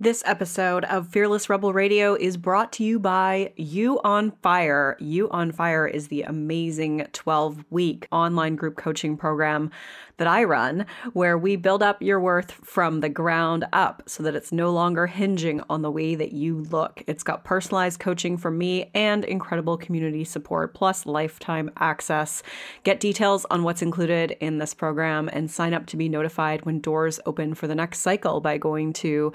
This episode of Fearless Rebel Radio is brought to you by You on Fire. You on Fire is the amazing 12 week online group coaching program that I run, where we build up your worth from the ground up so that it's no longer hinging on the way that you look. It's got personalized coaching from me and incredible community support, plus lifetime access. Get details on what's included in this program and sign up to be notified when doors open for the next cycle by going to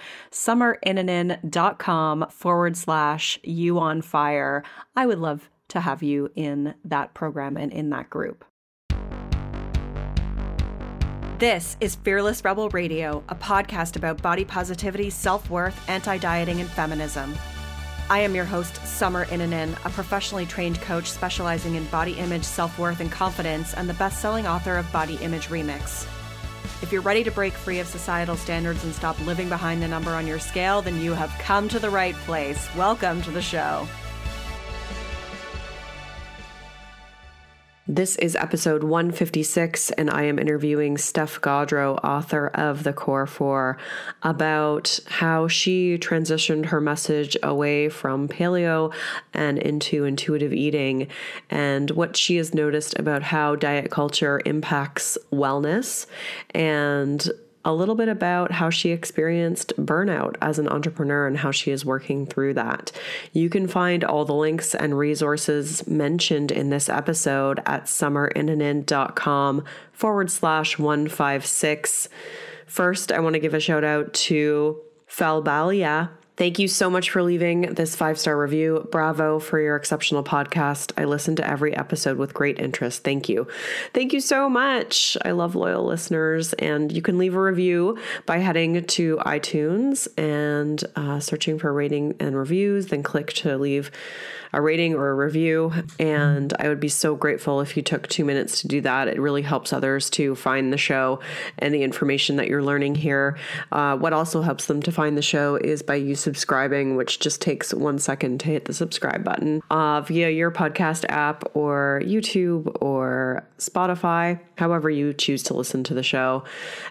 summerinnanen.com forward slash you on fire. I would love to have you in that program and in that group. This is Fearless Rebel Radio, a podcast about body positivity, self worth, anti dieting, and feminism. I am your host, Summer Innanen, a professionally trained coach specializing in body image, self worth, and confidence, and the best selling author of Body Image Remix. If you're ready to break free of societal standards and stop living behind the number on your scale, then you have come to the right place. Welcome to the show. This is episode 156, and I am interviewing Steph Gaudreau, author of The Core Four, about how she transitioned her message away from paleo and into intuitive eating, and what she has noticed about how diet culture impacts wellness and a little bit about how she experienced burnout as an entrepreneur and how she is working through that. You can find all the links and resources mentioned in this episode at summerinnanen.com forward slash 156. First, I want to give a shout out to Falbalia Thank you so much for leaving this five star review. Bravo for your exceptional podcast. I listen to every episode with great interest. Thank you. Thank you so much. I love loyal listeners. And you can leave a review by heading to iTunes and uh, searching for rating and reviews, then click to leave a rating or a review. And I would be so grateful if you took two minutes to do that. It really helps others to find the show and the information that you're learning here. Uh, what also helps them to find the show is by you subscribing, which just takes one second to hit the subscribe button uh, via your podcast app or YouTube or Spotify, however you choose to listen to the show.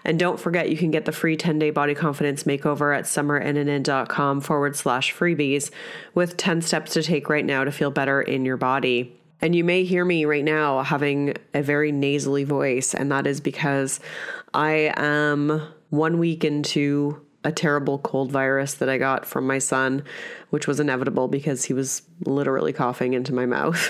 And don't forget, you can get the free 10 day body confidence makeover at summerinnanen.com forward slash freebies with 10 steps to take right now now to feel better in your body. And you may hear me right now having a very nasally voice, and that is because I am one week into a terrible cold virus that I got from my son, which was inevitable because he was literally coughing into my mouth,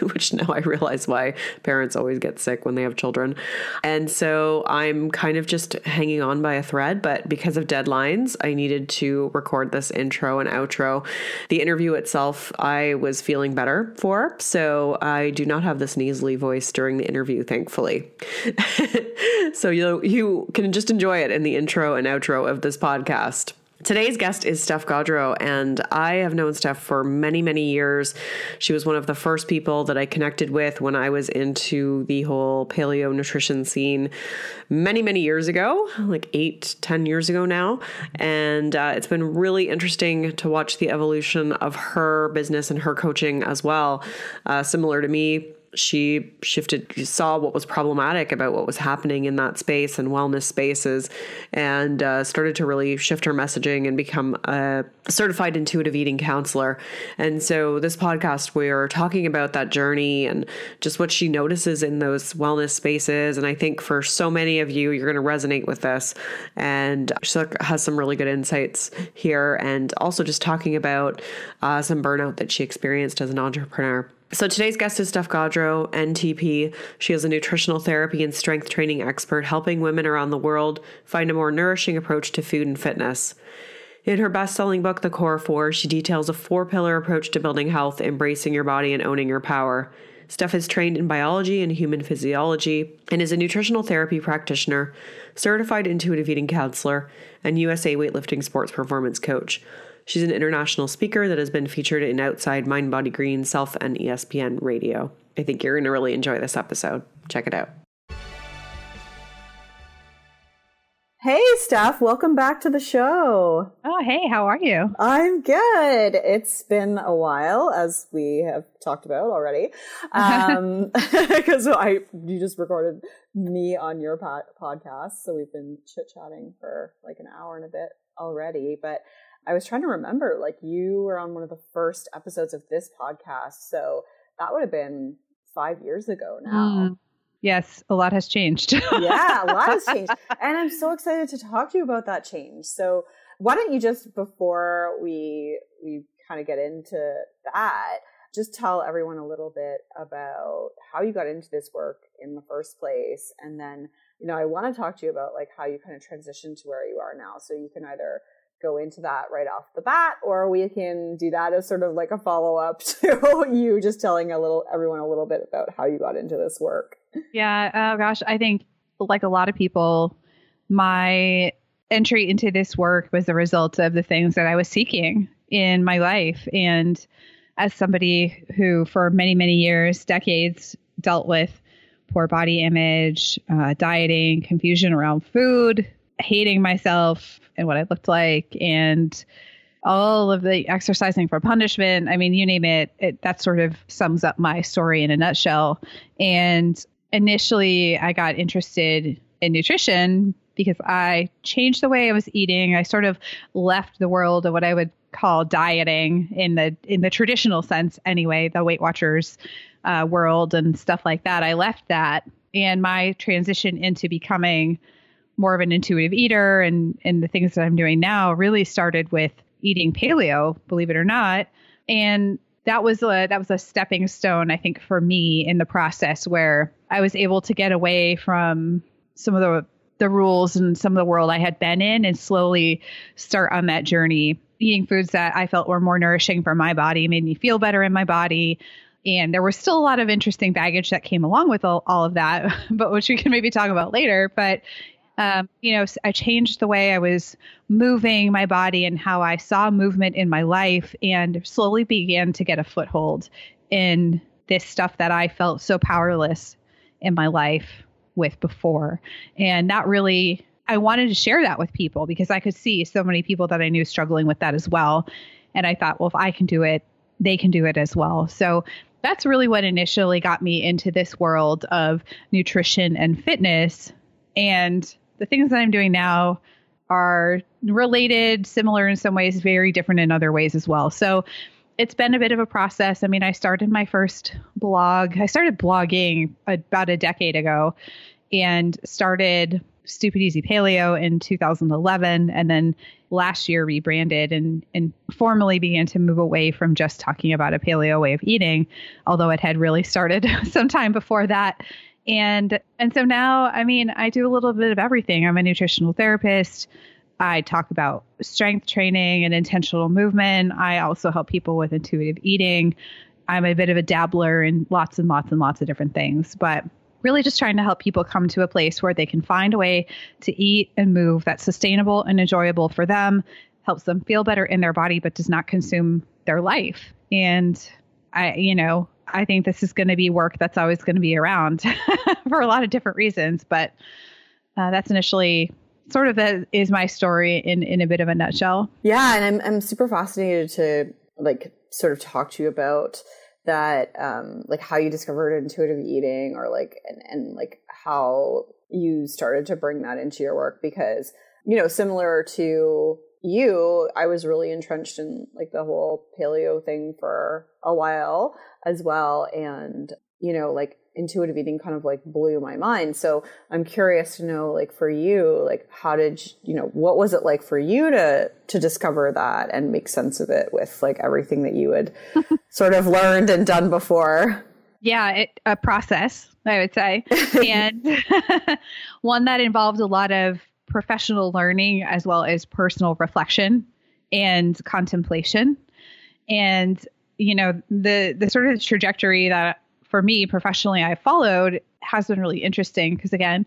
which now I realize why parents always get sick when they have children. And so I'm kind of just hanging on by a thread, but because of deadlines, I needed to record this intro and outro. The interview itself, I was feeling better for, so I do not have this nasally voice during the interview, thankfully. so you you can just enjoy it in the intro and outro of this podcast. Today's guest is Steph Gaudreau, and I have known Steph for many, many years. She was one of the first people that I connected with when I was into the whole paleo nutrition scene many, many years ago, like eight, ten years ago now. And uh, it's been really interesting to watch the evolution of her business and her coaching as well. Uh, similar to me, she shifted, saw what was problematic about what was happening in that space and wellness spaces, and uh, started to really shift her messaging and become a certified intuitive eating counselor. And so, this podcast, we're talking about that journey and just what she notices in those wellness spaces. And I think for so many of you, you're going to resonate with this. And she has some really good insights here, and also just talking about uh, some burnout that she experienced as an entrepreneur. So today's guest is Steph Gaudreau, NTP. She is a nutritional therapy and strength training expert helping women around the world find a more nourishing approach to food and fitness. In her best selling book, The Core Four, she details a four pillar approach to building health, embracing your body, and owning your power. Steph is trained in biology and human physiology and is a nutritional therapy practitioner, certified intuitive eating counselor, and USA weightlifting sports performance coach. She's an international speaker that has been featured in Outside Mind Body Green, Self, and ESPN Radio. I think you're going to really enjoy this episode. Check it out. Hey, Steph, welcome back to the show. Oh, hey, how are you? I'm good. It's been a while, as we have talked about already. Um, because I, you just recorded me on your pod- podcast. So we've been chit chatting for like an hour and a bit already, but I was trying to remember, like you were on one of the first episodes of this podcast. So that would have been five years ago now. Mm. Yes, a lot has changed. yeah, a lot has changed. And I'm so excited to talk to you about that change. So why don't you just before we we kind of get into that, just tell everyone a little bit about how you got into this work in the first place and then you know i want to talk to you about like how you kind of transitioned to where you are now so you can either go into that right off the bat or we can do that as sort of like a follow-up to you just telling a little everyone a little bit about how you got into this work. Yeah oh gosh i think like a lot of people my entry into this work was the result of the things that i was seeking in my life. And as somebody who for many many years decades dealt with poor body image uh, dieting confusion around food hating myself and what I looked like and all of the exercising for punishment. I mean, you name it, it that sort of sums up my story in a nutshell. And initially, I got interested in nutrition because I changed the way I was eating. I sort of left the world of what I would call dieting in the in the traditional sense, anyway, the Weight Watchers uh, world and stuff like that. I left that, and my transition into becoming more of an intuitive eater and and the things that I'm doing now really started with eating paleo, believe it or not. And that was a that was a stepping stone I think for me in the process where I was able to get away from some of the the rules and some of the world I had been in and slowly start on that journey eating foods that I felt were more nourishing for my body, made me feel better in my body. And there was still a lot of interesting baggage that came along with all, all of that, but which we can maybe talk about later. But um, you know, I changed the way I was moving my body and how I saw movement in my life, and slowly began to get a foothold in this stuff that I felt so powerless in my life with before. And that really, I wanted to share that with people because I could see so many people that I knew struggling with that as well. And I thought, well, if I can do it, they can do it as well. So that's really what initially got me into this world of nutrition and fitness. And the things that I'm doing now are related, similar in some ways, very different in other ways as well. So it's been a bit of a process. I mean, I started my first blog. I started blogging about a decade ago and started Stupid Easy Paleo in 2011 and then last year rebranded and and formally began to move away from just talking about a paleo way of eating, although it had really started sometime before that and and so now i mean i do a little bit of everything. I'm a nutritional therapist. I talk about strength training and intentional movement. I also help people with intuitive eating. I'm a bit of a dabbler in lots and lots and lots of different things but really just trying to help people come to a place where they can find a way to eat and move that's sustainable and enjoyable for them helps them feel better in their body but does not consume their life. And i you know I think this is going to be work that's always going to be around for a lot of different reasons. But uh, that's initially sort of a, is my story in in a bit of a nutshell. Yeah, and I'm I'm super fascinated to like sort of talk to you about that, um, like how you discovered intuitive eating, or like and and like how you started to bring that into your work because you know similar to you, I was really entrenched in like the whole paleo thing for a while as well. And, you know, like intuitive eating kind of like blew my mind. So I'm curious to know, like for you, like how did you, you know, what was it like for you to, to discover that and make sense of it with like everything that you had sort of learned and done before? Yeah, it, a process, I would say. and one that involved a lot of professional learning as well as personal reflection and contemplation. And you know, the the sort of trajectory that for me professionally I followed has been really interesting because again,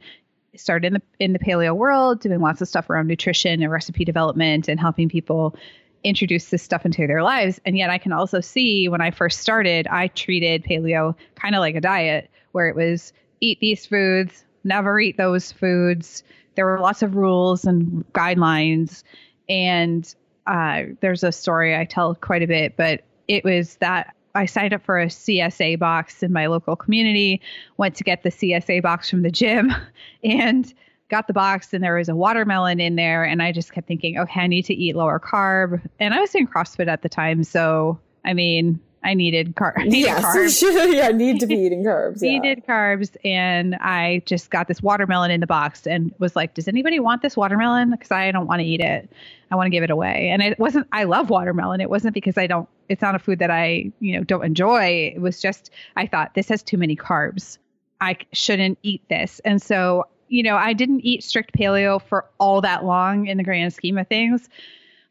started in the in the paleo world, doing lots of stuff around nutrition and recipe development and helping people introduce this stuff into their lives. And yet I can also see when I first started, I treated paleo kind of like a diet where it was eat these foods, never eat those foods, there were lots of rules and guidelines. And uh, there's a story I tell quite a bit, but it was that I signed up for a CSA box in my local community, went to get the CSA box from the gym, and got the box and there was a watermelon in there and I just kept thinking, okay, I need to eat lower carb. And I was doing CrossFit at the time, so I mean, I needed, carbs. yes. carbs. yeah, need to be eating carbs. Yeah. needed carbs and I just got this watermelon in the box and was like, does anybody want this watermelon? Because I don't want to eat it. I want to give it away. And it wasn't I love watermelon. It wasn't because I don't it's not a food that I, you know, don't enjoy. It was just I thought this has too many carbs. I shouldn't eat this. And so, you know, I didn't eat strict paleo for all that long in the grand scheme of things,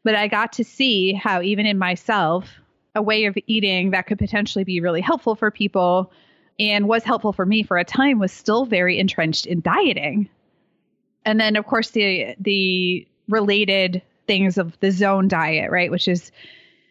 but I got to see how even in myself a way of eating that could potentially be really helpful for people and was helpful for me for a time was still very entrenched in dieting. And then of course the the related things of the zone diet, right, which is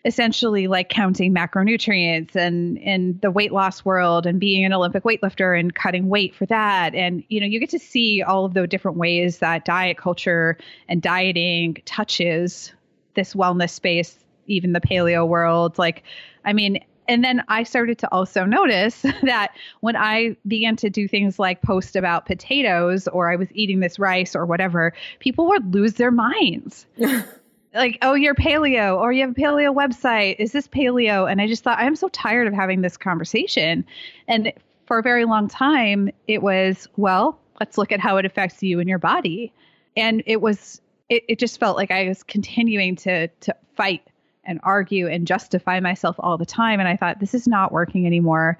essentially like counting macronutrients and in the weight loss world and being an Olympic weightlifter and cutting weight for that. And you know, you get to see all of the different ways that diet culture and dieting touches this wellness space even the paleo world. Like, I mean, and then I started to also notice that when I began to do things like post about potatoes or I was eating this rice or whatever, people would lose their minds. like, oh, you're paleo or you have a paleo website. Is this paleo? And I just thought, I'm so tired of having this conversation. And for a very long time, it was, well, let's look at how it affects you and your body. And it was, it, it just felt like I was continuing to to fight and argue and justify myself all the time. And I thought, this is not working anymore.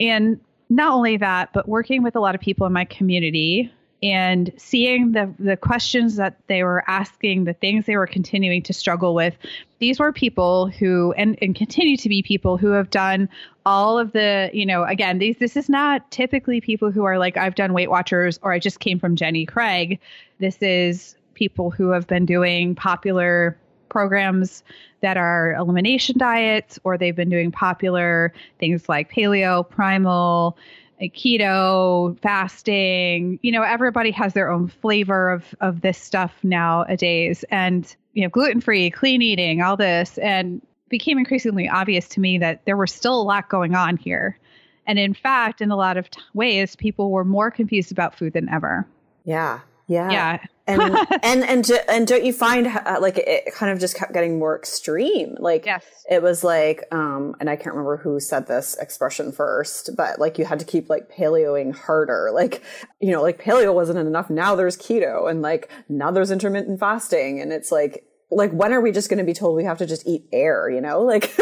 And not only that, but working with a lot of people in my community and seeing the the questions that they were asking, the things they were continuing to struggle with. These were people who and, and continue to be people who have done all of the, you know, again, these this is not typically people who are like, I've done Weight Watchers or I just came from Jenny Craig. This is people who have been doing popular programs that are elimination diets, or they've been doing popular things like paleo, primal, eh, keto, fasting. You know, everybody has their own flavor of of this stuff nowadays, and you know, gluten free, clean eating, all this, and became increasingly obvious to me that there was still a lot going on here. And in fact, in a lot of t- ways, people were more confused about food than ever. Yeah. Yeah. Yeah. and and and and don't you find uh, like it kind of just kept getting more extreme? Like yes. it was like um and i can't remember who said this expression first but like you had to keep like paleoing harder. Like you know like paleo wasn't enough. Now there's keto and like now there's intermittent fasting. And it's like like when are we just going to be told we have to just eat air you know? Like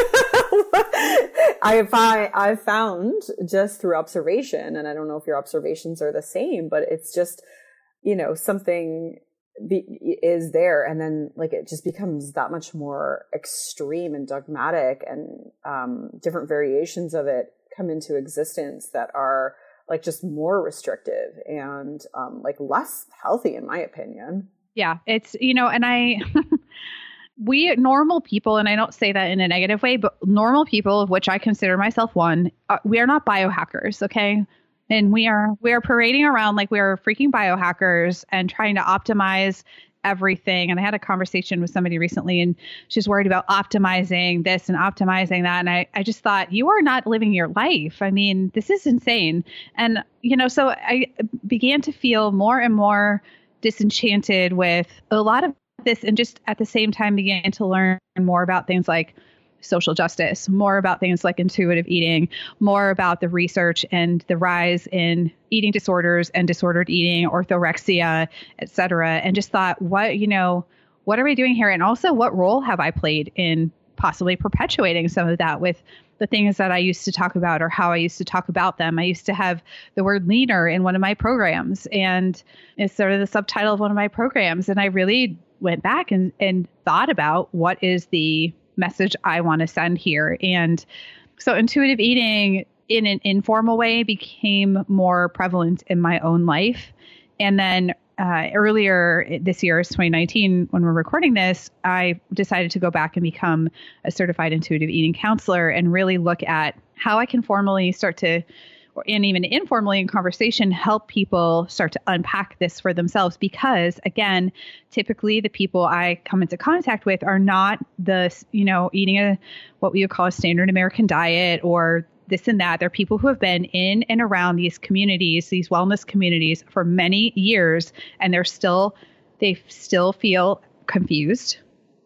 I find I've found just through observation, and I don't know if your observations are the same, but it's just you know something be, is there and then like it just becomes that much more extreme and dogmatic and um, different variations of it come into existence that are like just more restrictive and um, like less healthy in my opinion. Yeah it's you know and i we normal people and i don't say that in a negative way but normal people of which i consider myself one uh, we are not biohackers okay and we are we are parading around like we are freaking biohackers and trying to optimize everything. And i had a conversation with somebody recently and she's worried about optimizing this and optimizing that. And i, I just thought you are not living your life. I mean this is insane. And you know so i began to feel more and more disenchanted with a lot of this and just at the same time began to learn more about things like social justice, more about things like intuitive eating, more about the research and the rise in eating disorders and disordered eating, orthorexia, et cetera, and just thought, what, you know, what are we doing here? And also, what role have I played in possibly perpetuating some of that with the things that I used to talk about or how I used to talk about them. I used to have the word leaner in one of my programs, and it's sort of the subtitle of one of my programs. And I really went back and, and thought about what is the message I want to send here. And so intuitive eating in an informal way became more prevalent in my own life. And then uh, earlier this year, 2019, when we're recording this, I decided to go back and become a certified intuitive eating counselor and really look at how I can formally start to and even informally in conversation help people start to unpack this for themselves because again typically the people i come into contact with are not the you know eating a what we would call a standard american diet or this and that. They're people who have been in and around these communities, these wellness communities for many years, and they're still, they still feel confused,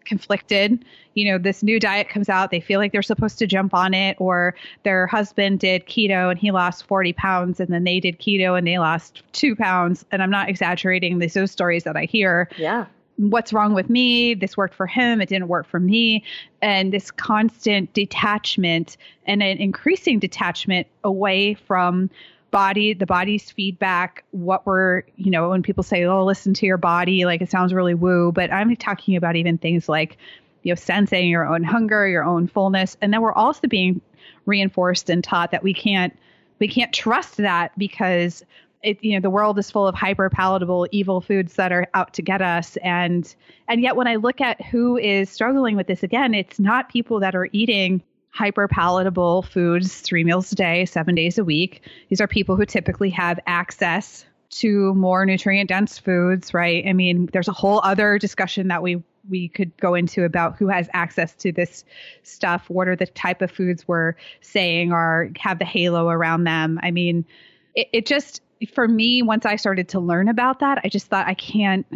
conflicted. You know, this new diet comes out, they feel like they're supposed to jump on it, or their husband did keto and he lost 40 pounds, and then they did keto and they lost two pounds. And I'm not exaggerating, these those stories that I hear. Yeah what's wrong with me this worked for him it didn't work for me and this constant detachment and an increasing detachment away from body the body's feedback what we're you know when people say oh listen to your body like it sounds really woo but i'm talking about even things like you know sensing your own hunger your own fullness and then we're also being reinforced and taught that we can't we can't trust that because it, you know the world is full of hyper palatable evil foods that are out to get us and and yet when i look at who is struggling with this again it's not people that are eating hyper palatable foods three meals a day seven days a week. These are people who typically have access to more nutrient dense foods right? I mean there's a whole other discussion that we we could go into about who has access to this stuff what are the type of foods we're saying are have the halo around them. I mean it, it just for me, once I started to learn about that, I just thought I can't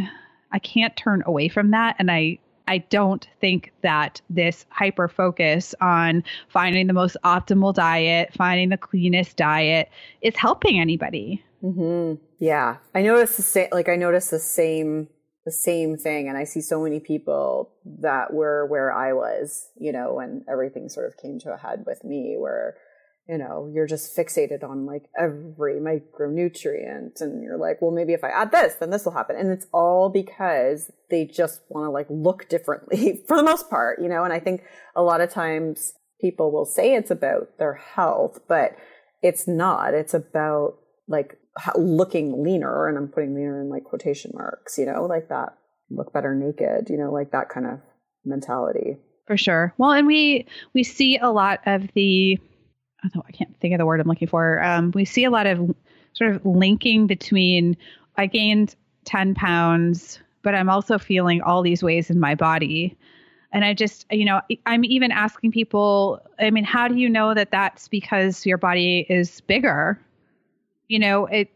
I can't turn away from that. And I I don't think that this hyper focus on finding the most optimal diet, finding the cleanest diet is helping anybody. Mm-hmm. Yeah, I notice the same. Like I notice the same the same thing, and I see so many people that were where I was, you know, when everything sort of came to a head with me, where you know, you're just fixated on like every micronutrient and you're like, well, maybe if I add this, then this will happen. And it's all because they just want to like look differently for the most part, you know, and I think a lot of times people will say it's about their health, but it's not. It's about like looking leaner and I'm putting leaner in like quotation marks, you know, like that look better naked, you know, like that kind of mentality. For sure. Well, and we we see a lot of the I can't think of the word I'm looking for. Um, we see a lot of sort of linking between I gained 10 pounds, but I'm also feeling all these ways in my body. And I just, you know, I'm even asking people, I mean, how do you know that that's because your body is bigger? You know, it,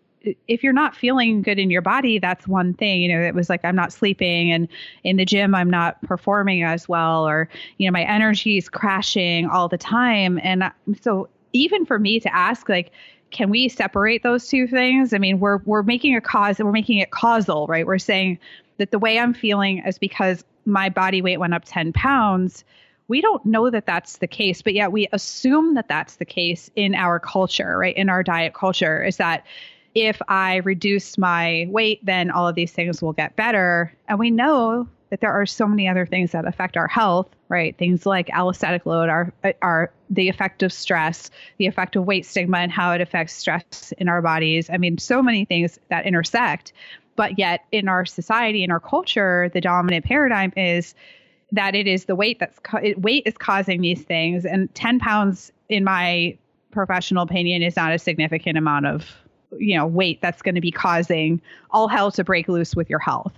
if you're not feeling good in your body, that's one thing. You know, it was like I'm not sleeping and in the gym I'm not performing as well or you know, my energy is crashing all the time and so even for me to ask like can we separate those two things? I mean we're we're making a cause and we're making it causal right? We're saying that the way i'm feeling is because my body weight went up 10 pounds. We don't know that that's the case but yet we assume that that's the case in our culture right? In our diet culture is that if i reduce my weight then all of these things will get better. And we know that there are so many other things that affect our health, right? Things like allostatic load are are the effect of stress, the effect of weight stigma and how it affects stress in our bodies. I mean, so many things that intersect. But yet in our society, in our culture, the dominant paradigm is that it is the weight that's weight is causing these things and 10 pounds in my professional opinion is not a significant amount of you know weight that's going to be causing all hell to break loose with your health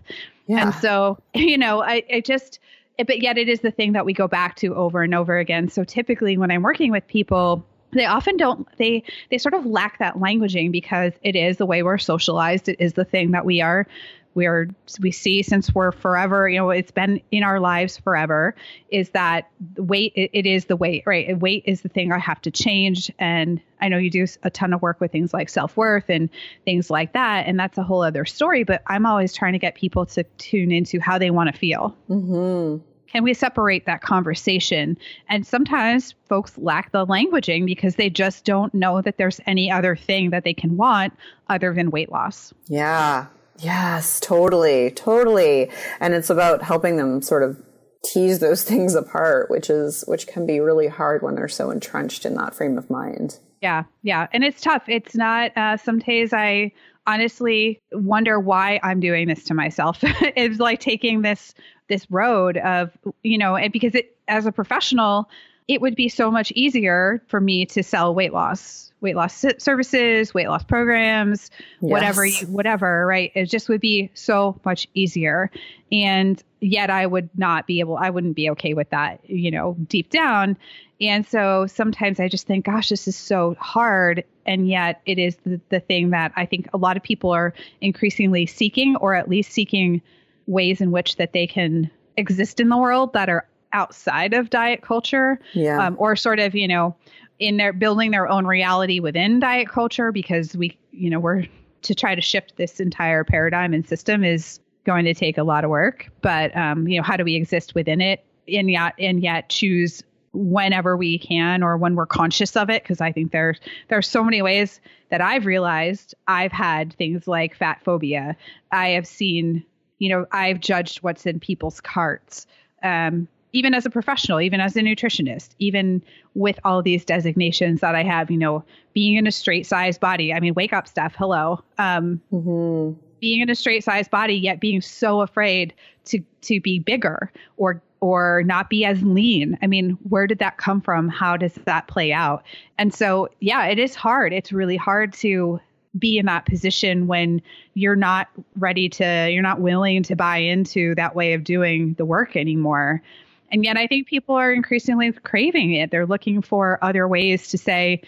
yeah. and so you know i, I just but yet it is the thing that we go back to over and over again. So typically when i'm working with people they often don't they they sort of lack that languaging because it is the way we're socialized. It is the thing that we are we are we see since we're forever you know it's been in our lives forever is that weight it, it is the weight right weight is the thing i have to change and i know you do a ton of work with things like self-worth and things like that and that's a whole other story but i'm always trying to get people to tune into how they want to feel mm-hmm. Can we separate that conversation? And sometimes folks lack the languaging because they just don't know that there's any other thing that they can want other than weight loss. Yeah. Yes, totally, totally. And it's about helping them sort of tease those things apart, which is which can be really hard when they're so entrenched in that frame of mind. Yeah, yeah, and it's tough. It's not. Uh, some days I honestly wonder why I'm doing this to myself. it's like taking this this road of you know, and because it as a professional, it would be so much easier for me to sell weight loss, weight loss services, weight loss programs, yes. whatever, you, whatever, right? It just would be so much easier. And yet I would not be able, I wouldn't be okay with that, you know, deep down. And so sometimes I just think, gosh, this is so hard. And yet it is the, the thing that I think a lot of people are increasingly seeking, or at least seeking ways in which that they can exist in the world that are outside of diet culture yeah. Um, or sort of you know in their building their own reality within diet culture because we you know we're to try to shift this entire paradigm and system is going to take a lot of work. But um, you know how do we exist within it and yet and yet choose whenever we can or when we're conscious of it? Because i think there's there's so many ways that i've realized i've had things like fat phobia. I have seen you know i've judged what's in people's carts. Um, even as a professional, even as a nutritionist, even with all these designations that I have, you know, being in a straight size body. I mean, wake up, Steph. Hello. Um, mm-hmm. Being in a straight size body, yet being so afraid to to be bigger or or not be as lean. I mean, where did that come from? How does that play out? And so, yeah, it is hard. It's really hard to be in that position when you're not ready to, you're not willing to buy into that way of doing the work anymore. And yet, I think people are increasingly craving it. They're looking for other ways to say,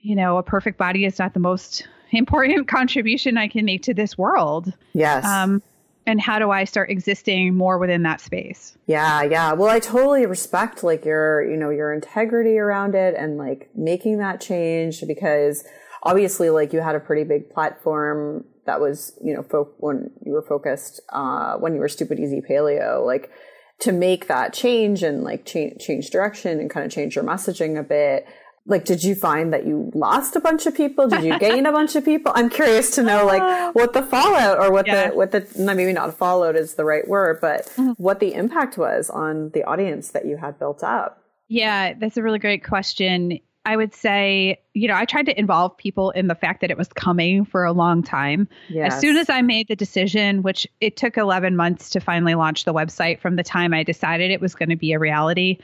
you know, a perfect body is not the most important contribution I can make to this world. Yes. Um, and how do I start existing more within that space? Yeah, yeah. Well, I totally respect like your, you know, your integrity around it and like making that change because obviously like you had a pretty big platform that was, you know, fo- when you were focused uh when you were stupid easy paleo, like to make that change and like change change direction and kind of change your messaging a bit. Like did you find that you lost a bunch of people? Did you gain a bunch of people? I'm curious to know like what the fallout or what yeah. the what the maybe not fallout is the right word but mm-hmm. what the impact was on the audience that you had built up. Yeah that's a really great question I would say, you know, I tried to involve people in the fact that it was coming for a long time. Yes. As soon as I made the decision, which it took 11 months to finally launch the website from the time I decided it was going to be a reality.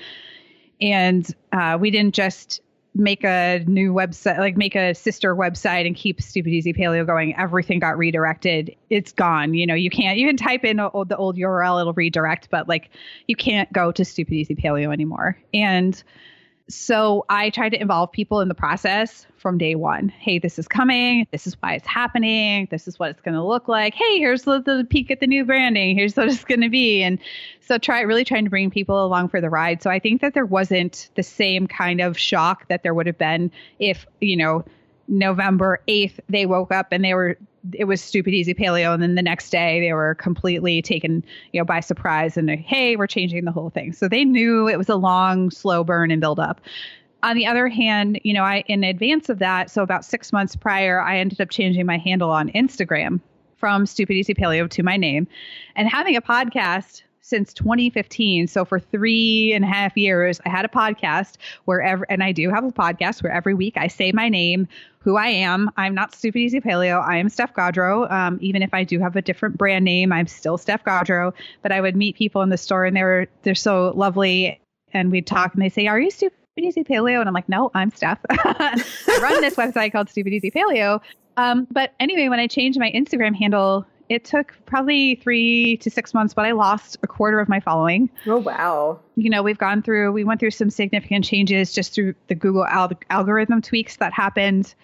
And uh, we didn't just make a new website, like make a sister website and keep Stupid Easy Paleo going. Everything got redirected. It's gone. You know, you can't, you can type in a, the old URL, it'll redirect, but like you can't go to Stupid Easy Paleo anymore. And so I tried to involve people in the process from day one. Hey, this is coming. This is why it's happening. This is what it's going to look like. Hey, here's the, the peek at the new branding. Here's what it's going to be. And so try really trying to bring people along for the ride. So I think that there wasn't the same kind of shock that there would have been if, you know, November 8th, they woke up and they were it was stupid easy paleo and then the next day they were completely taken you know by surprise and hey we're changing the whole thing. So they knew it was a long slow burn and build up. On the other hand you know i in advance of that so about six months prior i ended up changing my handle on instagram from stupid easy paleo to my name. And having a podcast since 2015. So for three and a half years, I had a podcast wherever, and I do have a podcast where every week I say my name, who I am. I'm not Stupid Easy Paleo. I am Steph Gaudreau. Um, even if I do have a different brand name, I'm still Steph Gaudreau. But I would meet people in the store, and they were they're so lovely, and we'd talk, and they say, "Are you Stupid Easy Paleo?" And I'm like, "No, I'm Steph. I run this website called Stupid Easy Paleo." Um, but anyway, when I changed my Instagram handle it took probably three to six months, but I lost a quarter of my following. Oh, wow. You know, we've gone through, we went through some significant changes just through the Google al- algorithm tweaks that happened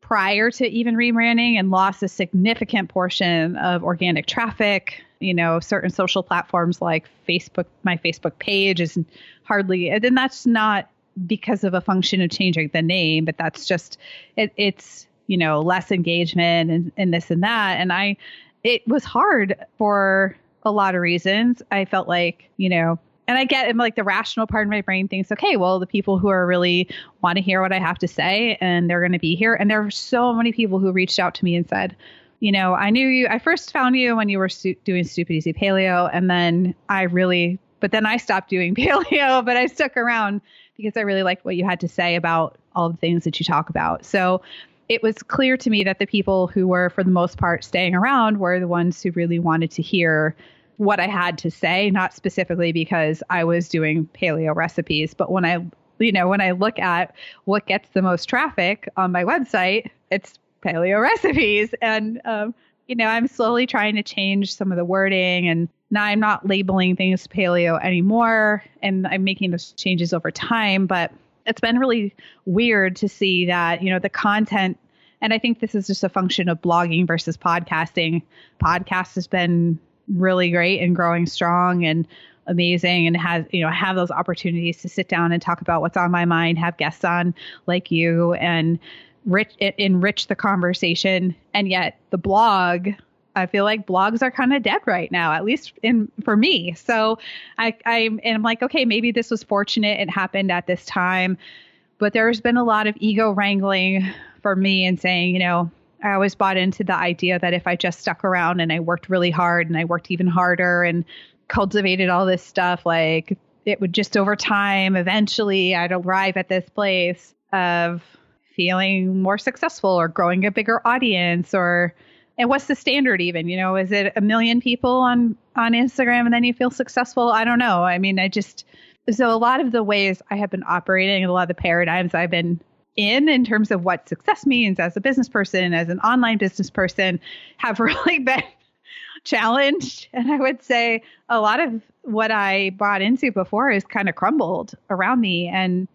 prior to even rebranding and lost a significant portion of organic traffic. You know, certain social platforms like Facebook, my Facebook page is hardly, and that's not because of a function of changing the name, but that's just, it, it's, you know, less engagement and, and this and that. And I, it was hard for a lot of reasons. I felt like, you know, and I get like the rational part of my brain thinks, okay, well, the people who are really want to hear what I have to say and they're going to be here. And there were so many people who reached out to me and said, you know, I knew you, I first found you when you were doing Stupid Easy Paleo. And then I really, but then I stopped doing paleo, but I stuck around because I really liked what you had to say about all the things that you talk about. So it was clear to me that the people who were, for the most part, staying around were the ones who really wanted to hear what I had to say, not specifically because I was doing paleo recipes, but when I you know, when I look at what gets the most traffic on my website, it's paleo recipes. And, um, you know, I'm slowly trying to change some of the wording and now I'm not labeling things paleo anymore and I'm making those changes over time, but it's been really weird to see that, you know, the content and I think this is just a function of blogging versus podcasting. Podcast has been really great and growing strong and amazing and has you know have those opportunities to sit down and talk about what's on my mind have guests on like you and rich enrich the conversation and yet the blog I feel like blogs are kind of dead right now, at least in for me. So I I'm and I'm like, okay, maybe this was fortunate. It happened at this time, but there's been a lot of ego wrangling for me and saying, you know, I always bought into the idea that if I just stuck around and I worked really hard and I worked even harder and cultivated all this stuff, like it would just over time, eventually I'd arrive at this place of feeling more successful or growing a bigger audience or and what's the standard even you know is it a million people on on instagram and then you feel successful i don't know i mean i just so a lot of the ways i have been operating and a lot of the paradigms i've been in in terms of what success means as a business person as an online business person have really been challenged. And I would say a lot of what I bought into before is kind of crumbled around me. And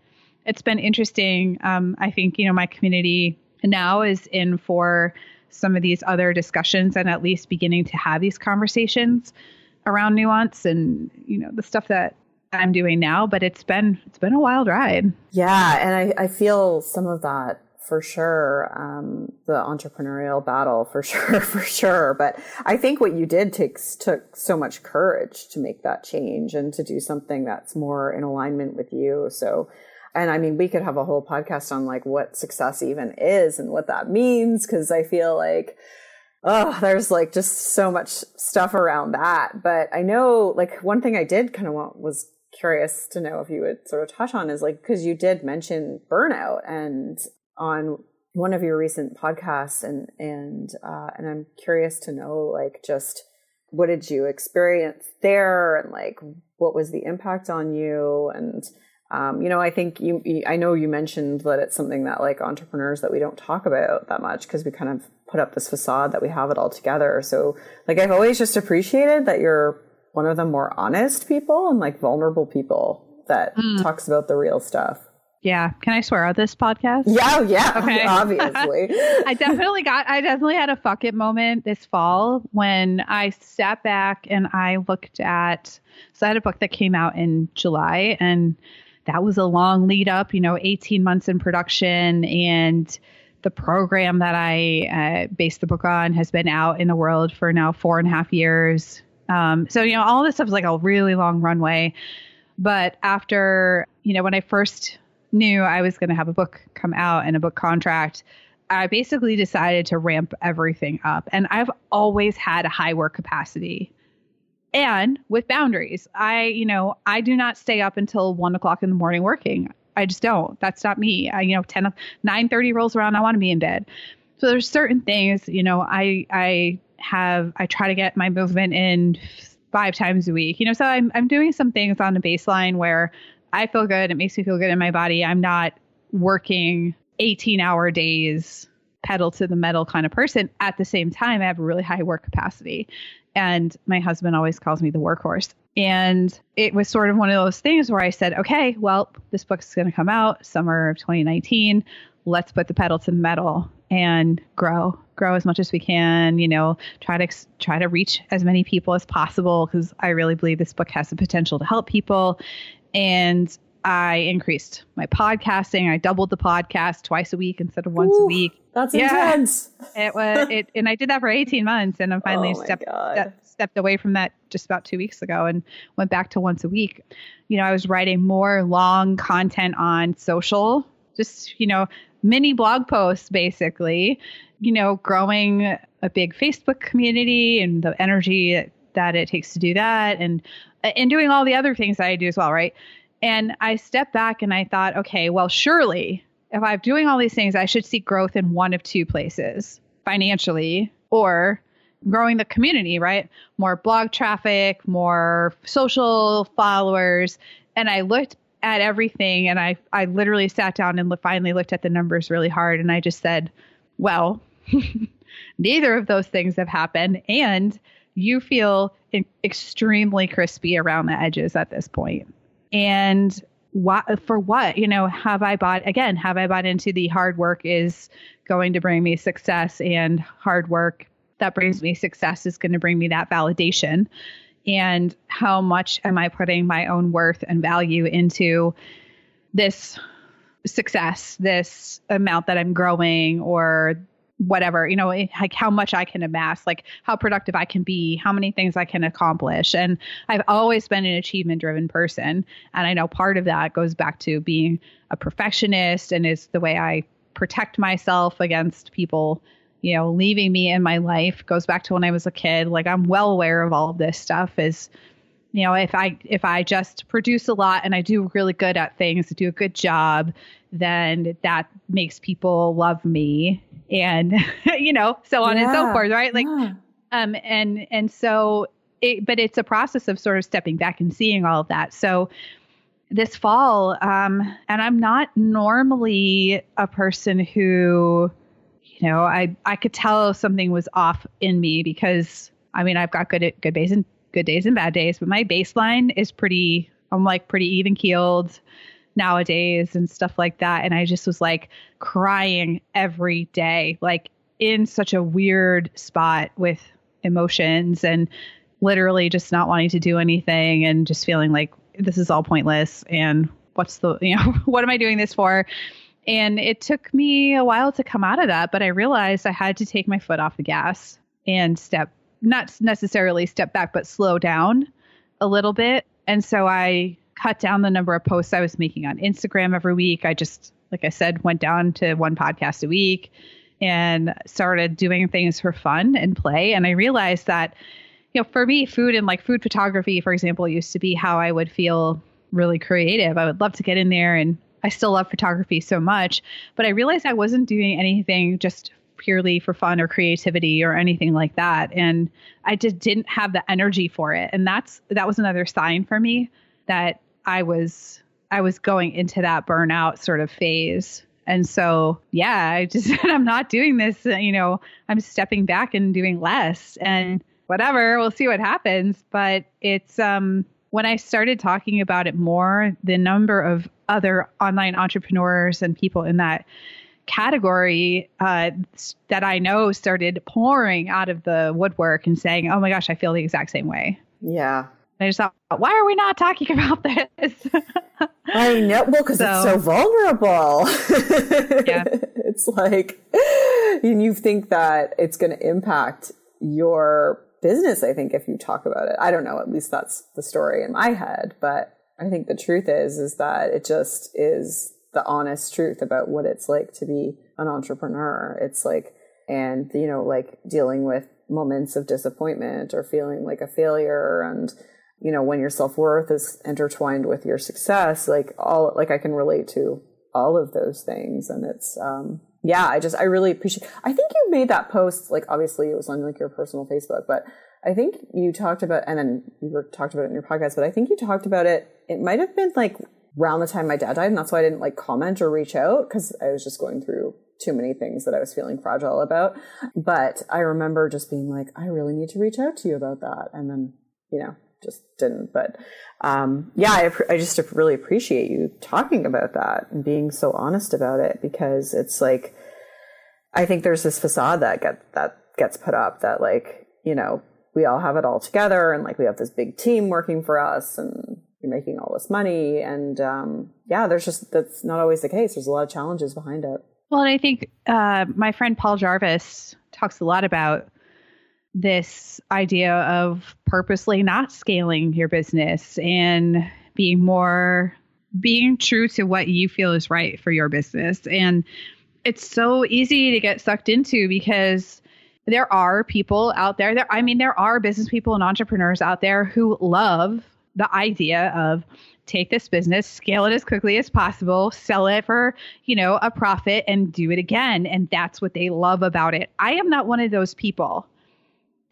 it's been interesting. Um, I think, you know, my community now is in for some of these other discussions and at least beginning to have these conversations around nuance and, you know, the stuff that I'm doing now, but it's been it's been a wild ride. Yeah, and I, I feel some of that for sure. Um, the entrepreneurial battle for sure, for sure. But I think what you did takes took so much courage to make that change and to do something that's more in alignment with you. So, and I mean, we could have a whole podcast on like what success even is and what that means. Cause I feel like, oh, there's like just so much stuff around that. But I know like one thing I did kind of want was curious to know if you would sort of touch on is like because you did mention burnout and on one of your recent podcasts and and uh, and I'm curious to know like just what did you experience there and like what was the impact on you and um, you know I think you I know you mentioned that it's something that like entrepreneurs that we don't talk about that much because we kind of put up this facade that we have it all together so like I've always just appreciated that you're one of the more honest people and like vulnerable people that mm. talks about the real stuff yeah. Can I swear on this podcast? Yeah, yeah. Okay. Obviously. I definitely got I definitely had a fuck it moment this fall when I sat back and I looked at so I had a book that came out in July and that was a long lead up, you know, 18 months in production and the program that I uh, based the book on has been out in the world for now four and a half years. Um, so, you know, all this stuff is like a really long runway. But after, you know, when I first knew I was going to have a book come out and a book contract, I basically decided to ramp everything up. And I've always had a high work capacity and with boundaries. I, you know, I do not stay up until one o'clock in the morning working. I just don't. That's not me. I, you know, 10, 9 30 rolls around, I want to be in bed. So there's certain things, you know, I, I have, I try to get my movement in five times a week, you know, so I'm, I'm doing some things on the baseline where I feel good. It makes me feel good in my body. I'm not working 18 hour days, pedal to the metal kind of person. At the same time, I have a really high work capacity. And my husband always calls me the workhorse. And it was sort of one of those things where I said, okay, well, this book's going to come out summer of 2019. Let's put the pedal to the metal and grow grow as much as we can you know try to try to reach as many people as possible because i really believe this book has the potential to help people and I increased my podcasting. I doubled the podcast twice a week instead of once Ooh, a week. That's yeah. intense. It was it, and I did that for 18 months, and I oh finally oh stepped, stepped stepped away from that just about two weeks ago and went back to once a week. You know, I was writing more long content on social, just you know, mini blog posts basically. You know, growing a big Facebook community and the energy that it takes to do that, and and doing all the other things that I do as well, right? And I stepped back and I thought, okay, well, surely if I'm doing all these things, I should see growth in one of two places financially or growing the community, right? More blog traffic, more social followers. And I looked at everything and I I literally sat down and finally looked at the numbers really hard and I just said, well, neither of those things have happened and you feel extremely crispy around the edges at this point. And what for what you know have i bought again have i bought into the hard work is going to bring me success and hard work that brings me success is going to bring me that validation. And how much am i putting my own worth and value into this success this amount that i'm growing or whatever you know like how much i can amass like how productive i can be how many things i can accomplish. And i've always been an achievement driven person. And i know part of that goes back to being a perfectionist and is the way i protect myself against people you know leaving me in my life. Goes back to when i was a kid like i'm well aware of all of this stuff is you know if i if i just produce a lot and i do really good at things do a good job then that makes people love me and you know so on yeah. and so forth right like yeah. um and and so it but it's a process of sort of stepping back and seeing all of that so this fall um and i'm not normally a person who you know i i could tell something was off in me because i mean i've got good good and good days and bad days but my baseline is pretty i'm like pretty even keeled nowadays and stuff like that. And I just was like crying every day, like in such a weird spot with emotions and literally just not wanting to do anything and just feeling like this is all pointless and what's the, you know, what am I doing this for? And it took me a while to come out of that, but I realized I had to take my foot off the gas and step, not necessarily step back, but slow down a little bit. And so I cut down the number of posts I was making on Instagram every week. I just, like I said, went down to one podcast a week and started doing things for fun and play. And I realized that, you know, for me, food and like food photography, for example, used to be how I would feel really creative. I would love to get in there and I still love photography so much, but I realized I wasn't doing anything just purely for fun or creativity or anything like that and I just didn't have the energy for it and that's that was another sign for me that I was I was going into that burnout sort of phase. And so, yeah, I just said, I'm not doing this. You know, I'm stepping back and doing less and whatever, we'll see what happens. But it's, um, when I started talking about it more, the number of other online entrepreneurs and people in that category uh, that I know started pouring out of the woodwork and saying, oh my gosh, I feel the exact same way. Yeah. I just thought, why are we not talking about this? I know, well, because so, it's so vulnerable. yeah, it's like, and you think that it's going to impact your business. I think if you talk about it, I don't know. At least that's the story in my head. But I think the truth is, is that it just is the honest truth about what it's like to be an entrepreneur. It's like, and you know, like dealing with moments of disappointment or feeling like a failure and you know, when your self worth is intertwined with your success, like all, like I can relate to all of those things. And it's, um, yeah, I just, I really appreciate, I think you made that post, like obviously it was on like your personal Facebook, but I think you talked about, and then you were talked about it in your podcast, but I think you talked about it, it might have been like around the time my dad died. And that's why I didn't like comment or reach out because I was just going through too many things that I was feeling fragile about. But I remember just being like, I really need to reach out to you about that. And then, you know, just didn't. But um, yeah, I, I just really appreciate you talking about that and being so honest about it because it's like I think there's this facade that get that gets put up that like you know we all have it all together and like we have this big team working for us and you're making all this money and um, yeah, there's just that's not always the case. There's a lot of challenges behind it. Well, and I think uh, my friend Paul Jarvis talks a lot about this idea of purposely not scaling your business and being more being true to what you feel is right for your business and it's so easy to get sucked into because there are people out there there I mean there are business people and entrepreneurs out there who love the idea of take this business, scale it as quickly as possible, sell it for, you know, a profit and do it again and that's what they love about it. I am not one of those people.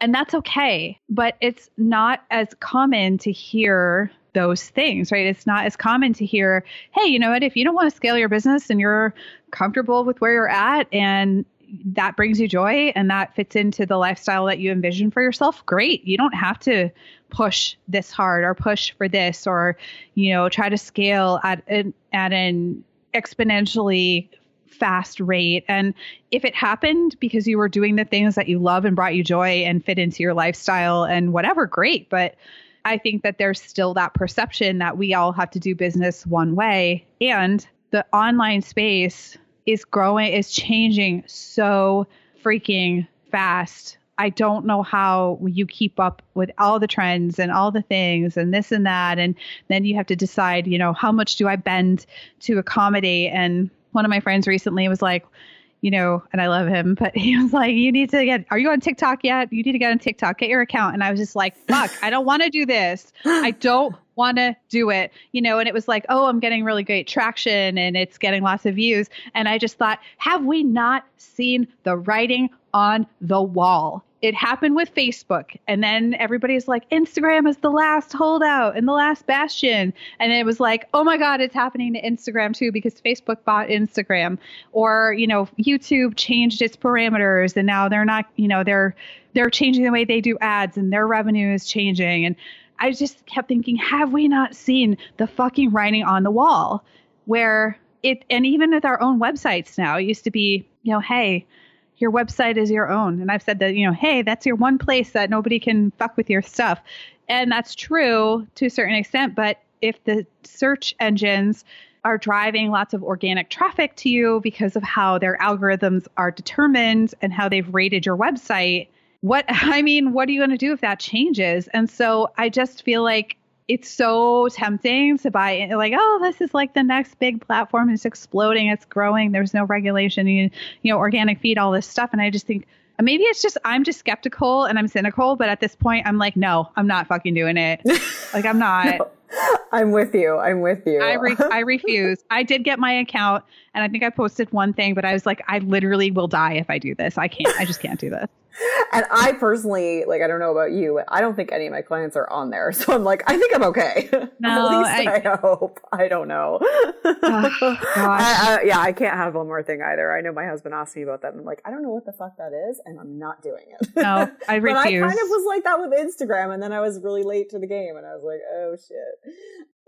And that's okay. But it's not as common to hear those things, right? It's not as common to hear, hey, you know what, if you don't want to scale your business and you're comfortable with where you're at and that brings you joy and that fits into the lifestyle that you envision for yourself, great. You don't have to push this hard or push for this or, you know, try to scale at an, at an exponentially fast rate. And if it happened because you were doing the things that you love and brought you joy and fit into your lifestyle and whatever, great. But I think that there's still that perception that we all have to do business one way. And the online space is growing, is changing so freaking fast. I don't know how you keep up with all the trends and all the things and this and that. And then you have to decide, you know, how much do I bend to accommodate? And one of my friends recently was like, you know, and I love him, but he was like, you need to get, are you on TikTok yet? You need to get on TikTok, get your account. And I was just like, fuck, I don't want to do this. I don't want to do it, you know, and it was like, oh, I'm getting really great traction and it's getting lots of views. And I just thought, have we not seen the writing on the wall? it happened with Facebook. And then everybody's like, Instagram is the last holdout and the last bastion. And it was like, oh my God, it's happening to Instagram too because Facebook bought Instagram. Or, you know, YouTube changed its parameters and now they're not, you know, they're they're changing the way they do ads and their revenue is changing. And I just kept thinking, have we not seen the fucking writing on the wall where it and even with our own websites now, it used to be, you know, hey, your website is your own. And I've said that, you know, hey, that's your one place that nobody can fuck with your stuff. And that's true to a certain extent. But if the search engines are driving lots of organic traffic to you because of how their algorithms are determined and how they've rated your website, what, I mean, what are you going to do if that changes? And so I just feel like it's so tempting to buy like oh this is like the next big platform it's exploding it's growing there's no regulation you, you know organic feed all this stuff. And i just think maybe it's just i'm just skeptical and i'm cynical but at this point i'm like no i'm not fucking doing it. Like i'm not. No, i'm with you i'm with you. I, re- I refuse. I did get my account and i think i posted one thing but i was like i literally will die if i do this. I can't i just can't do this and I personally, like, I don't know about you, I don't think any of my clients are on there. So I'm like, I think I'm okay. No, At least I, I hope. I don't know. Oh, I, I, yeah, I can't have one more thing either. I know my husband asked me about that. And I'm like, I don't know what the fuck that is, and I'm not doing it. No, I refuse. but I kind of was like that with Instagram, and then I was really late to the game, and I was like, oh shit.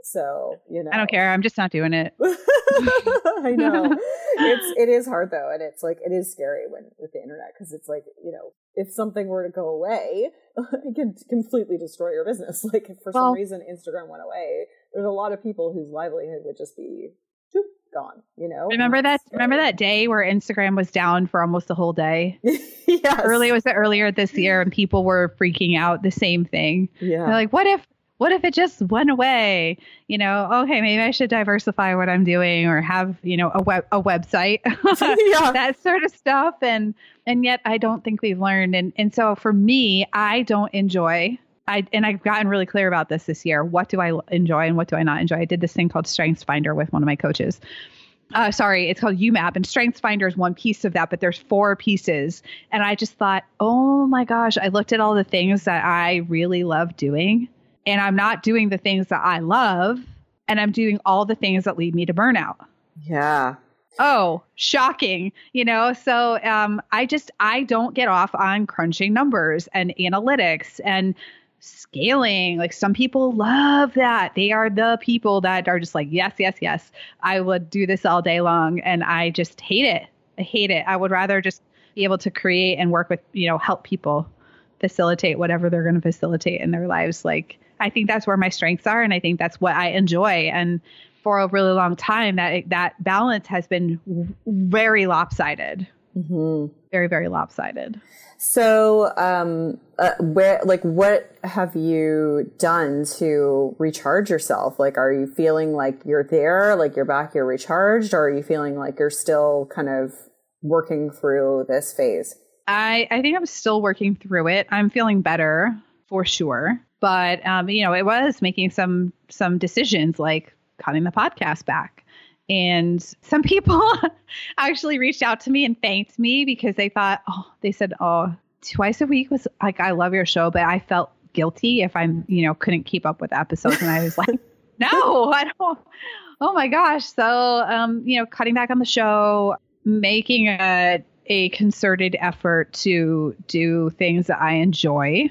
So, you know. I don't care. I'm just not doing it. I know. it's it is hard though, and it's like it is scary when with the internet because it's like, you know, if something were to go away, it could completely destroy your business. Like if for well, some reason Instagram went away, there's a lot of people whose livelihood would just be gone, you know. Remember that remember that day where Instagram was down for almost the whole day? yes. Early was it earlier this year and people were freaking out the same thing. Yeah. They're like, what if what if it just went away? You know, okay, maybe I should diversify what I'm doing or have, you know, a web a website. yeah. that sort of stuff. And and yet I don't think we've learned. And and so for me, I don't enjoy I and I've gotten really clear about this this year. What do I enjoy and what do I not enjoy? I did this thing called Strengths Finder with one of my coaches. Uh, sorry, it's called YouMap, and Strengths Finder is one piece of that, but there's four pieces. And I just thought, oh my gosh, I looked at all the things that I really love doing, and I'm not doing the things that I love, and I'm doing all the things that lead me to burnout. Yeah. Oh, shocking. You know, so um, I just, I don't get off on crunching numbers and analytics and scaling. Like some people love that. They are the people that are just like, yes, yes, yes, I would do this all day long. And I just hate it. I hate it. I would rather just be able to create and work with, you know, help people facilitate whatever they're going to facilitate in their lives. Like, I think that's where my strengths are, and I think that's what I enjoy. And for a really long time, that that balance has been very lopsided. Mm-hmm. Very, very lopsided. So, um, uh, where, like, what have you done to recharge yourself? Like, are you feeling like you're there, like you're back, you're recharged, or are you feeling like you're still kind of working through this phase? I, I think I'm still working through it. I'm feeling better for sure but um, you know, it was making some some decisions like cutting the podcast back. And some people actually reached out to me and thanked me because they thought, oh, they said, oh, twice a week was like, I love your show, but I felt guilty if I'm, you know, couldn't keep up with episodes. And I was like, no, I don't. Oh my gosh. So, um, you know, cutting back on the show, making a, a concerted effort to do things that I enjoy,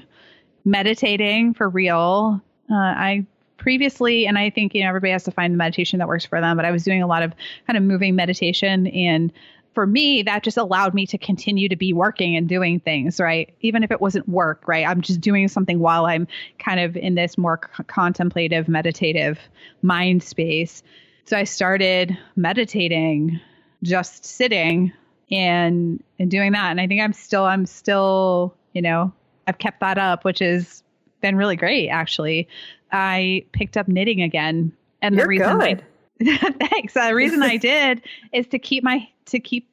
meditating for real. Uh, I previously, and I think, you know, everybody has to find the meditation that works for them, but I was doing a lot of kind of moving meditation and for me, that just allowed me to continue to be working and doing things, right? Even if it wasn't work, right? I'm just doing something while I'm kind of in this more c- contemplative, meditative mind space. So I started meditating, just sitting and and doing that. And I think I'm still I'm still, you know, I've kept that up, which has been really great actually. I picked up knitting again. And You're the reason good. I thanks. The reason I did is to keep my to keep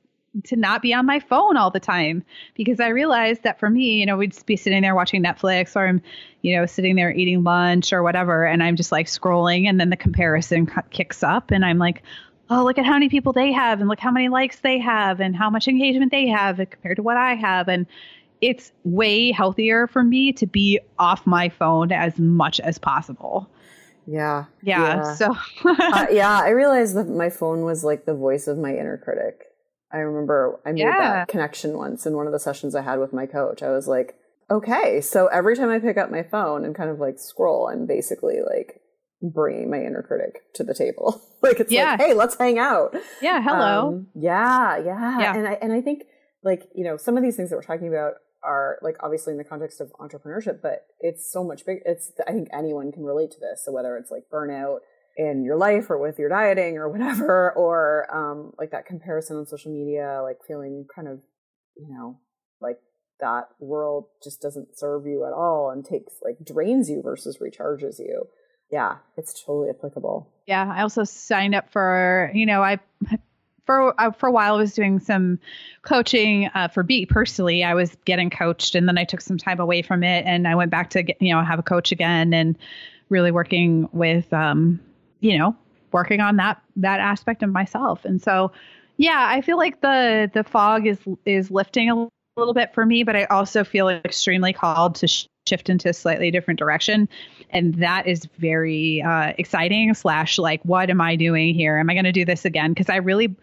to not be on my phone all the time because I realized that for me, you know, we'd be sitting there watching Netflix or I'm, you know, sitting there eating lunch or whatever, and I'm just like scrolling, and then the comparison kicks up, and I'm like, oh, look at how many people they have, and look how many likes they have, and how much engagement they have compared to what I have, and it's way healthier for me to be off my phone as much as possible. Yeah. Yeah. yeah. So, uh, yeah, I realized that my phone was like the voice of my inner critic. I remember I made yeah. that connection once in one of the sessions I had with my coach. I was like, okay, so every time I pick up my phone and kind of like scroll, I'm basically like bringing my inner critic to the table. like it's yeah. like, hey, let's hang out. Yeah. Hello. Um, yeah, yeah. Yeah. And I, and I think like, you know, some of these things that we're talking about are like obviously in the context of entrepreneurship, but it's so much big. It's, I think anyone can relate to this. So whether it's like burnout, in your life or with your dieting or whatever, or um, like that comparison on social media, like feeling kind of, you know, like that world just doesn't serve you at all and takes like drains you versus recharges you. Yeah, it's totally applicable. Yeah, I also signed up for, you know, I for uh, for a while I was doing some coaching uh, for B personally. I was getting coached, and then I took some time away from it, and I went back to get, you know have a coach again, and really working with um, you know, working on that that aspect of myself. And so, yeah, I feel like the the fog is is lifting a little bit for me, but I also feel extremely called to sh- shift into a slightly different direction, and that is very uh, exciting. Slash, like, what am I doing here? Am I going to do this again? Because I really,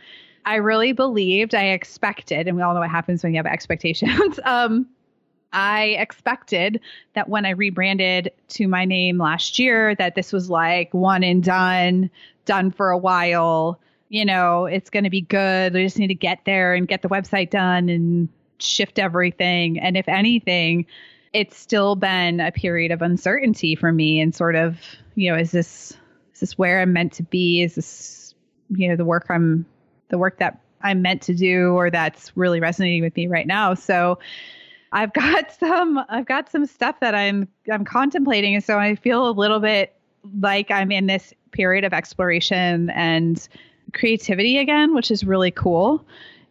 I really believed, I expected, and we all know what happens when you have expectations. um, I expected that when I rebranded to my name last year, that this was like one and done, done for a while. You know, it's going to be good. I just need to get there and get the website done and shift everything. And if anything, it's still been a period of uncertainty for me and sort of, you know, is this is this where I'm meant to be? Is this, you know, the work I'm the work that I'm meant to do or that's really resonating with me right now. So I've got some I've got some stuff that I'm I'm contemplating and so I feel a little bit like I'm in this period of exploration and creativity again, which is really cool.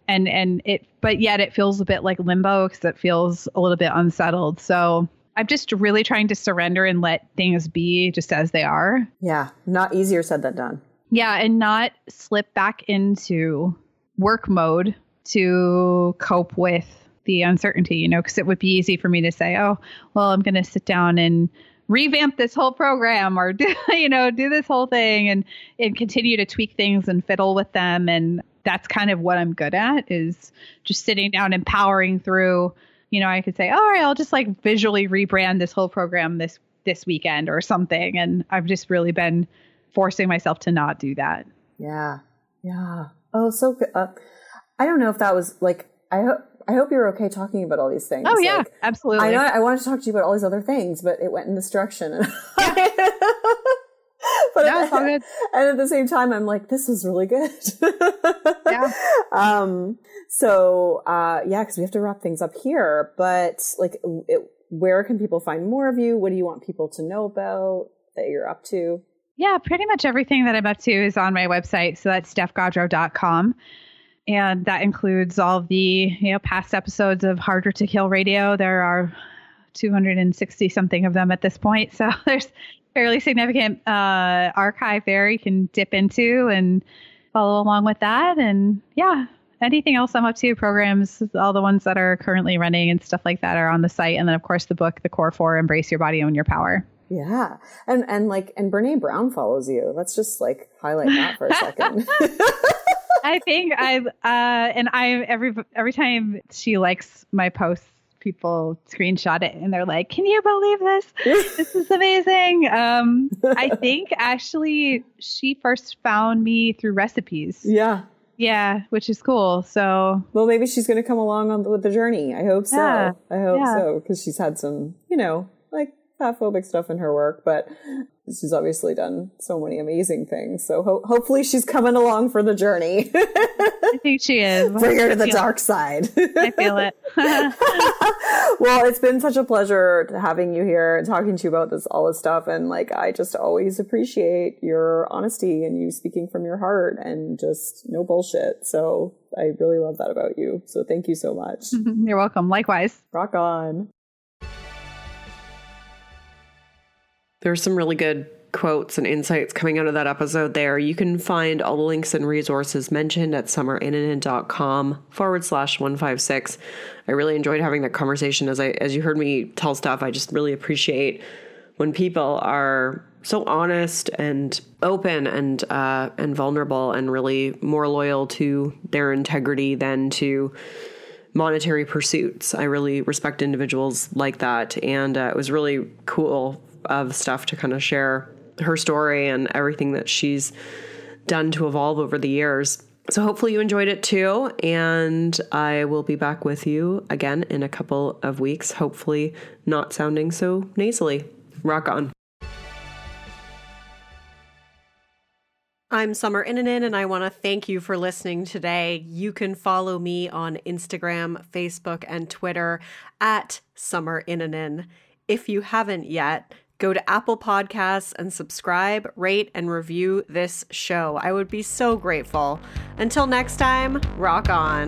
And and it but yet it feels a bit like limbo because it feels a little bit unsettled. So I'm just really trying to surrender and let things be just as they are. Yeah, not easier said than done. Yeah, and not slip back into work mode to cope with the uncertainty, you know, because it would be easy for me to say, oh, well, I'm going to sit down and revamp this whole program or do, you know, do this whole thing and, and continue to tweak things and fiddle with them. And that's kind of what I'm good at is just sitting down and powering through, you know, I could say, all right, I'll just like visually rebrand this whole program this, this weekend or something. And I've just really been forcing myself to not do that. Yeah. Yeah. Oh, so good. Uh, I don't know if that was like, I hope I hope you're okay talking about all these things. Oh yeah, like, absolutely. I know I wanted to talk to you about all these other things, but it went in this direction. Yeah. but yeah, it's all good. And at the same time, I'm like, this is really good. yeah. Um. So, uh, yeah, because we have to wrap things up here. But like, it, where can people find more of you? What do you want people to know about that you're up to? Yeah, pretty much everything that I'm up to is on my website. So that's stephgaudreau.com and that includes all the you know past episodes of Harder to Kill Radio. There are 260 something of them at this point, so there's fairly significant uh, archive there you can dip into and follow along with that. And yeah, anything else I'm up to, programs, all the ones that are currently running and stuff like that are on the site. And then, of course, the book, The Core Four Embrace Your Body, Own Your Power. Yeah. And and like and Brene Brown follows you. Let's just like highlight that for a second. I think I've uh and I every every time she likes my posts, people screenshot it and they're like, Can you believe this? this is amazing. Um I think actually she first found me through recipes. Yeah. Yeah, which is cool. So, well, maybe she's going to come along on the, with the journey. I hope so. I hope yeah. so because she's had some, you know, like phobic stuff in her work, but she's obviously done so many amazing things. So ho- hopefully she's coming along for the journey. I think she is. Bring her to the dark side. I feel it. well, it's been such a pleasure having you here and talking to you about this all this stuff. And like, I just always appreciate your honesty and you speaking from your heart and just no bullshit. So I really love that about you. So thank you so much. You're welcome. Likewise. Rock on. There's some really good quotes and insights coming out of that episode there. You can find all the links and resources mentioned at summerinnanen.com forward slash 156. I really enjoyed having that conversation. As I as you heard me tell Steph, I just really appreciate when people are so honest and open and uh, and vulnerable and really more loyal to their integrity than to monetary pursuits. I really respect individuals like that, and uh, it was really cool of Steph to kind of share her story and everything that she's done to evolve over the years. So hopefully you enjoyed it too. And I will be back with you again in a couple of weeks, hopefully not sounding so nasally. Rock on. I'm Summer Innanen, and I want to thank you for listening today. You can follow me on Instagram, Facebook, and Twitter at Summer Innanen. If you haven't yet, Go to Apple Podcasts and subscribe, rate, and review this show. I would be so grateful. Until next time, rock on.